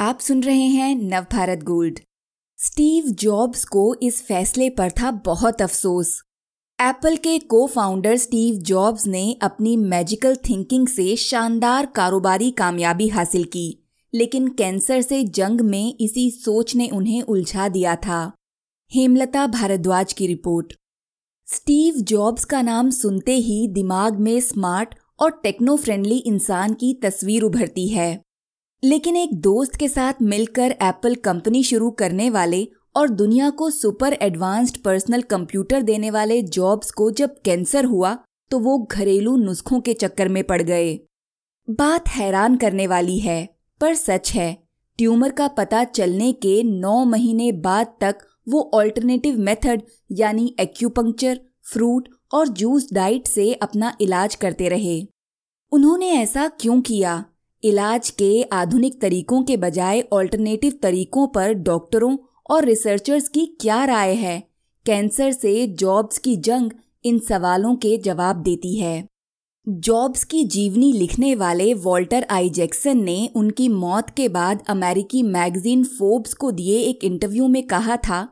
आप सुन रहे हैं नवभारत गोल्ड। स्टीव जॉब्स को इस फैसले पर था बहुत अफसोस। एप्पल के को फाउंडर स्टीव जॉब्स ने अपनी मैजिकल थिंकिंग से शानदार कारोबारी कामयाबी हासिल की, लेकिन कैंसर से जंग में इसी सोच ने उन्हें उलझा दिया था। हेमलता भारद्वाज की रिपोर्ट। स्टीव जॉब्स का नाम सुनते ही दिमाग में स्मार्ट और टेक्नो फ्रेंडली इंसान की तस्वीर उभरती है। लेकिन एक दोस्त के साथ मिलकर एप्पल कंपनी शुरू करने वाले और दुनिया को सुपर एडवांस्ड पर्सनल कंप्यूटर देने वाले जॉब्स को जब कैंसर हुआ तो वो घरेलू नुस्खों के चक्कर में पड़ गए। बात हैरान करने वाली है, पर सच है, ट्यूमर का पता चलने के नौ महीने बाद तक वो ऑल्टरनेटिव मेथड यानी एक्यूपंक्चर फ्रूट और जूस डाइट से अपना इलाज करते रहे। उन्होंने ऐसा क्यों किया? इलाज के आधुनिक तरीकों के बजाय ऑल्टरनेटिव तरीकों पर डॉक्टरों और रिसर्चर्स की क्या राय है? कैंसर से जॉब्स की जंग इन सवालों के जवाब देती है। जॉब्स की जीवनी लिखने वाले वॉल्टर आई जैक्सन ने उनकी मौत के बाद अमेरिकी मैगजीन फोर्ब्स को दिए एक इंटरव्यू में कहा था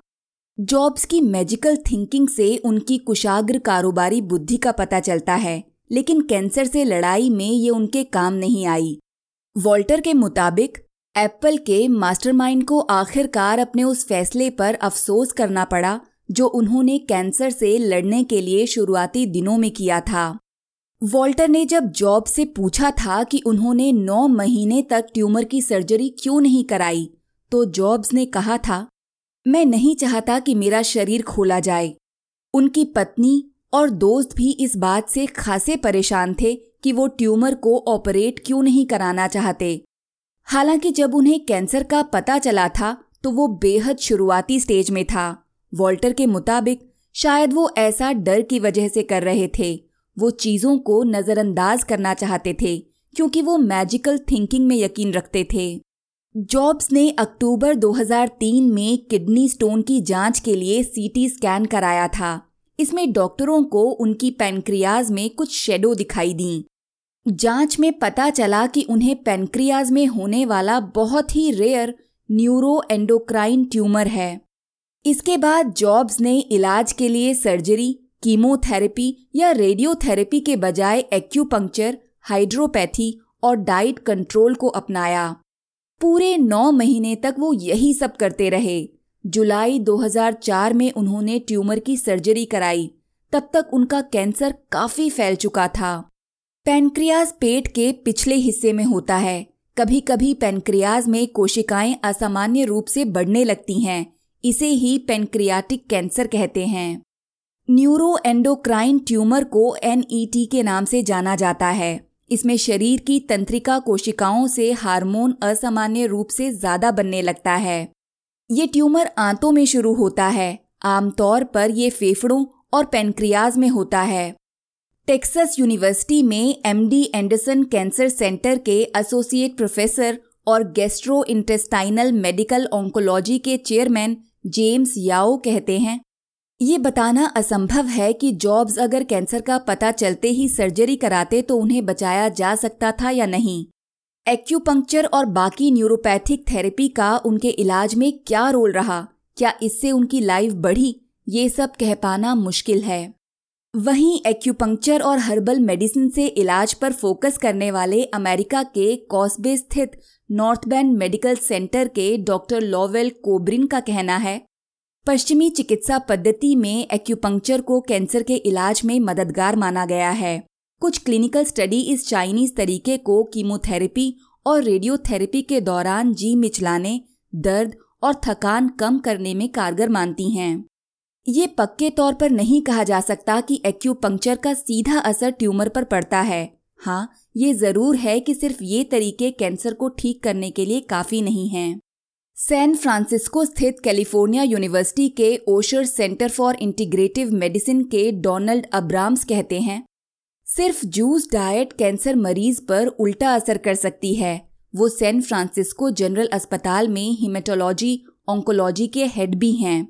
जॉब्स की मैजिकल थिंकिंग से उनकी कुशाग्र कारोबारी बुद्धि का पता चलता है, लेकिन कैंसर से लड़ाई में ये उनके काम नहीं आई। वॉल्टर के मुताबिक, एप्पल के मास्टरमाइंड को आखिरकार अपने उस फैसले पर अफसोस करना पड़ा, जो उन्होंने कैंसर से लड़ने के लिए शुरुआती दिनों में किया था। वॉल्टर ने जब जॉब से पूछा था कि उन्होंने नौ महीने तक ट्यूमर की सर्जरी क्यों नहीं कराई तो जॉब्स ने कहा था, मैं नहीं चाहता कि मेरा शरीर खोला जाए। उनकी पत्नी और दोस्त भी इस बात से खासे परेशान थे कि वो ट्यूमर को ऑपरेट क्यों नहीं कराना चाहते। हालाँकि जब उन्हें कैंसर का पता चला था तो वो बेहद शुरुआती स्टेज में था। वॉल्टर के मुताबिक, शायद वो ऐसा डर की वजह से कर रहे थे। वो चीज़ों को नजरअंदाज करना चाहते थे, क्योंकि वो मैजिकल थिंकिंग में यकीन रखते थे। जॉब्स ने अक्टूबर 2003 में किडनी स्टोन की जाँच के लिए सीटी स्कैन कराया था। इसमें डॉक्टरों को उनकी पेनक्रियाज में कुछ शेडो दिखाई दी। जाँच में पता चला कि उन्हें पेनक्रियाज में होने वाला बहुत ही रेयर न्यूरो एंडोक्राइन ट्यूमर है। इसके बाद जॉब्स ने इलाज के लिए सर्जरी कीमोथेरेपी या रेडियोथेरेपी के बजाय एक्यूपंक्चर हाइड्रोपैथी और डाइट कंट्रोल को अपनाया। पूरे नौ महीने तक वो यही सब करते रहे। जुलाई 2004 में उन्होंने ट्यूमर की सर्जरी कराई। तब तक उनका कैंसर काफ़ी फैल चुका था। पेनक्रियाज पेट के पिछले हिस्से में होता है। कभी कभी पेनक्रियाज में कोशिकाएँ असामान्य रूप से बढ़ने लगती हैं। इसे ही पेनक्रियाटिक कैंसर कहते हैं। न्यूरो एंडोक्राइन ट्यूमर को एन e के नाम से जाना जाता है। इसमें शरीर की तंत्रिका कोशिकाओं से हार्मोन असामान्य रूप से ज़्यादा बनने लगता है। ये ट्यूमर आंतों में शुरू होता है। आमतौर पर ये फेफड़ों और पेनक्रियाज में होता है। टेक्सास यूनिवर्सिटी में एमडी एंडरसन कैंसर सेंटर के एसोसिएट प्रोफेसर और गेस्ट्रो इंटेस्टाइनल मेडिकल ऑन्कोलॉजी के चेयरमैन जेम्स याओ कहते हैं, ये बताना असंभव है कि जॉब्स अगर कैंसर का पता चलते ही सर्जरी कराते तो उन्हें बचाया जा सकता था या नहीं। एक्यूपंक्चर और बाकी न्यूरोपैथिक थेरेपी का उनके इलाज में क्या रोल रहा? क्या इससे उनकी लाइफ बढ़ी? ये सब कह पाना मुश्किल है। वहीं एक्यूपंक्चर और हर्बल मेडिसिन से इलाज पर फोकस करने वाले अमेरिका के कॉस्बे स्थित नॉर्थ बैंड मेडिकल सेंटर के डॉक्टर लॉवेल कोब्रिन का कहना है, पश्चिमी चिकित्सा पद्धति में एक्यूपंक्चर को कैंसर के इलाज में मददगार माना गया है। कुछ क्लिनिकल स्टडी इस चाइनीज़ तरीके को कीमोथेरेपी और रेडियोथेरेपी के दौरान जी मिचलाने, दर्द और थकान कम करने में कारगर मानती हैं। ये पक्के तौर पर नहीं कहा जा सकता कि एक्यूपंक्चर का सीधा असर ट्यूमर पर पड़ता है। हाँ ये ज़रूर है कि सिर्फ़ ये तरीके कैंसर को ठीक करने के लिए काफ़ी नहीं हैं। सैन फ्रांसिस्को स्थित कैलिफ़ोर्निया यूनिवर्सिटी के Osher centre for integrative medicine के डोनाल्ड अब्राम्स कहते हैं सिर्फ़ जूस, डाइट, कैंसर मरीज़ पर उल्टा असर कर सकती है। वो सैन फ्रांसिस्को जनरल अस्पताल में हिमेटोलॉजी ऑन्कोलॉजी के हेड भी हैं।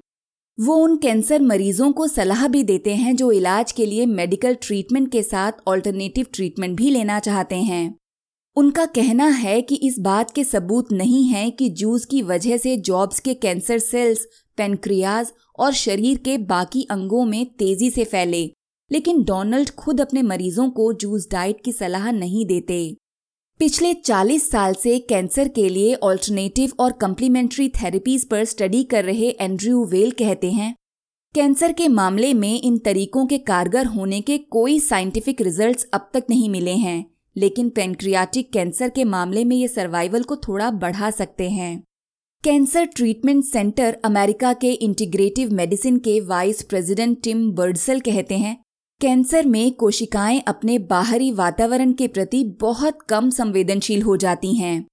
वो उन कैंसर मरीजों को सलाह भी देते हैं जो इलाज के लिए मेडिकल ट्रीटमेंट के साथ ऑल्टरनेटिव ट्रीटमेंट भी लेना चाहते हैं। उनका कहना है कि इस बात के सबूत नहीं है कि जूस की वजह से जॉब्स के कैंसर सेल्स, पेनक्रियाज और शरीर के बाकी अंगों में तेज़ी से फैले। लेकिन डोनाल्ड खुद अपने मरीजों को जूस डाइट की सलाह नहीं देते। पिछले 40 साल से कैंसर के लिए ऑल्टरनेटिव और कम्प्लीमेंट्री थेरेपीज पर स्टडी कर रहे एंड्रयू वेल कहते हैं, कैंसर के मामले में इन तरीकों के कारगर होने के कोई साइंटिफिक रिजल्ट्स अब तक नहीं मिले हैं, लेकिन पेनक्रियाटिक कैंसर के मामले में ये सर्वाइवल को थोड़ा बढ़ा सकते हैं। कैंसर ट्रीटमेंट सेंटर अमेरिका के इंटीग्रेटिव मेडिसिन के वाइस प्रेसिडेंट टिम बर्डसल कहते हैं कैंसर में कोशिकाएँ अपने बाहरी वातावरण के प्रति बहुत कम संवेदनशील हो जाती हैं।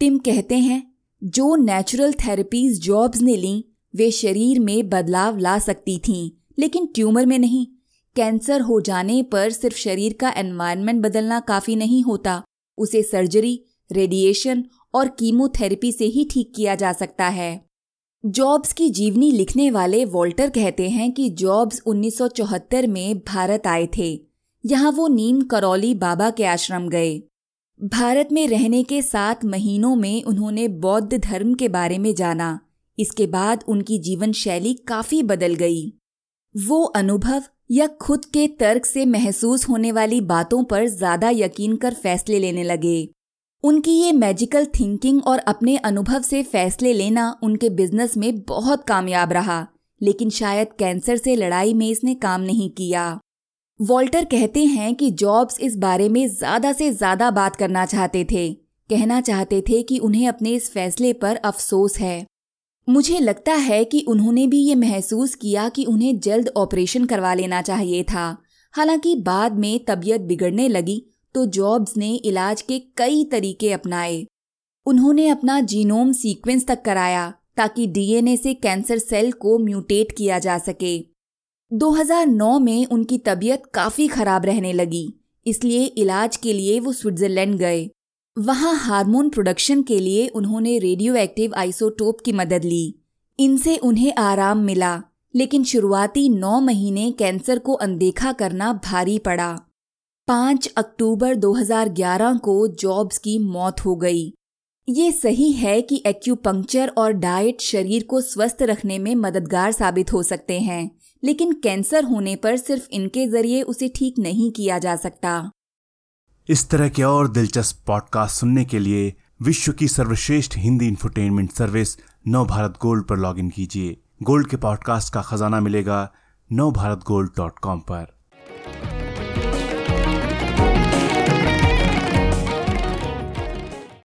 टिम कहते हैं, जो नेचुरल थेरेपीज जॉब्स ने ली, वे शरीर में बदलाव ला सकती थीं, लेकिन ट्यूमर में नहीं। कैंसर हो जाने पर सिर्फ़ शरीर का एनवायरनमेंट बदलना काफ़ी नहीं होता। उसे सर्जरी रेडिएशन और कीमोथेरेपी से ही ठीक किया जा सकता है। जॉब्स की जीवनी लिखने वाले वॉल्टर कहते हैं कि जॉब्स 1974 में भारत आए थे। यहाँ वो नीम करौली बाबा के आश्रम गए। भारत में रहने के सात महीनों में उन्होंने बौद्ध धर्म के बारे में जाना। इसके बाद उनकी जीवन शैली काफ़ी बदल गई। वो अनुभव या खुद के तर्क से महसूस होने वाली बातों पर ज़्यादा यकीन कर फैसले लेने लगे। उनकी ये मैजिकल थिंकिंग और अपने अनुभव से फैसले लेना उनके बिज़नेस में बहुत कामयाब रहा, लेकिन शायद कैंसर से लड़ाई में इसने काम नहीं किया। वॉल्टर कहते हैं कि जॉब्स इस बारे में ज़्यादा से ज़्यादा बात करना चाहते थे, कहना चाहते थे कि उन्हें अपने इस फैसले पर अफसोस है। मुझे लगता है कि उन्होंने भी ये महसूस किया कि उन्हें जल्द ऑपरेशन करवा लेना चाहिए था, हालाँकि बाद में तबीयत बिगड़ने लगी तो जॉब्स ने इलाज के कई तरीके अपनाए। उन्होंने अपना जीनोम सीक्वेंस तक कराया ताकि डीएनए से कैंसर सेल को म्यूटेट किया जा सके। 2009 में उनकी तबीयत काफ़ी खराब रहने लगी, इसलिए इलाज के लिए वो स्विट्जरलैंड गए। वहाँ हार्मोन प्रोडक्शन के लिए उन्होंने रेडियो एक्टिव आइसोटोप की मदद ली। इनसे उन्हें आराम मिला, लेकिन शुरुआती नौ महीने कैंसर को अनदेखा करना भारी पड़ा। 5 अक्टूबर 2011 को जॉब्स की मौत हो गई। ये सही है कि एक्यूपंक्चर और डाइट शरीर को स्वस्थ रखने में मददगार साबित हो सकते हैं, लेकिन कैंसर होने पर सिर्फ़ इनके ज़रिए उसे ठीक नहीं किया जा सकता। इस तरह के और दिलचस्प पॉडकास्ट सुनने के लिए विश्व की सर्वश्रेष्ठ Hindi infotainment service Nav Bharat gold पर लॉगिन कीजिए। गोल्ड के पॉडकास्ट का खजाना मिलेगा नव भारत गोल्ड डॉट कॉम पर।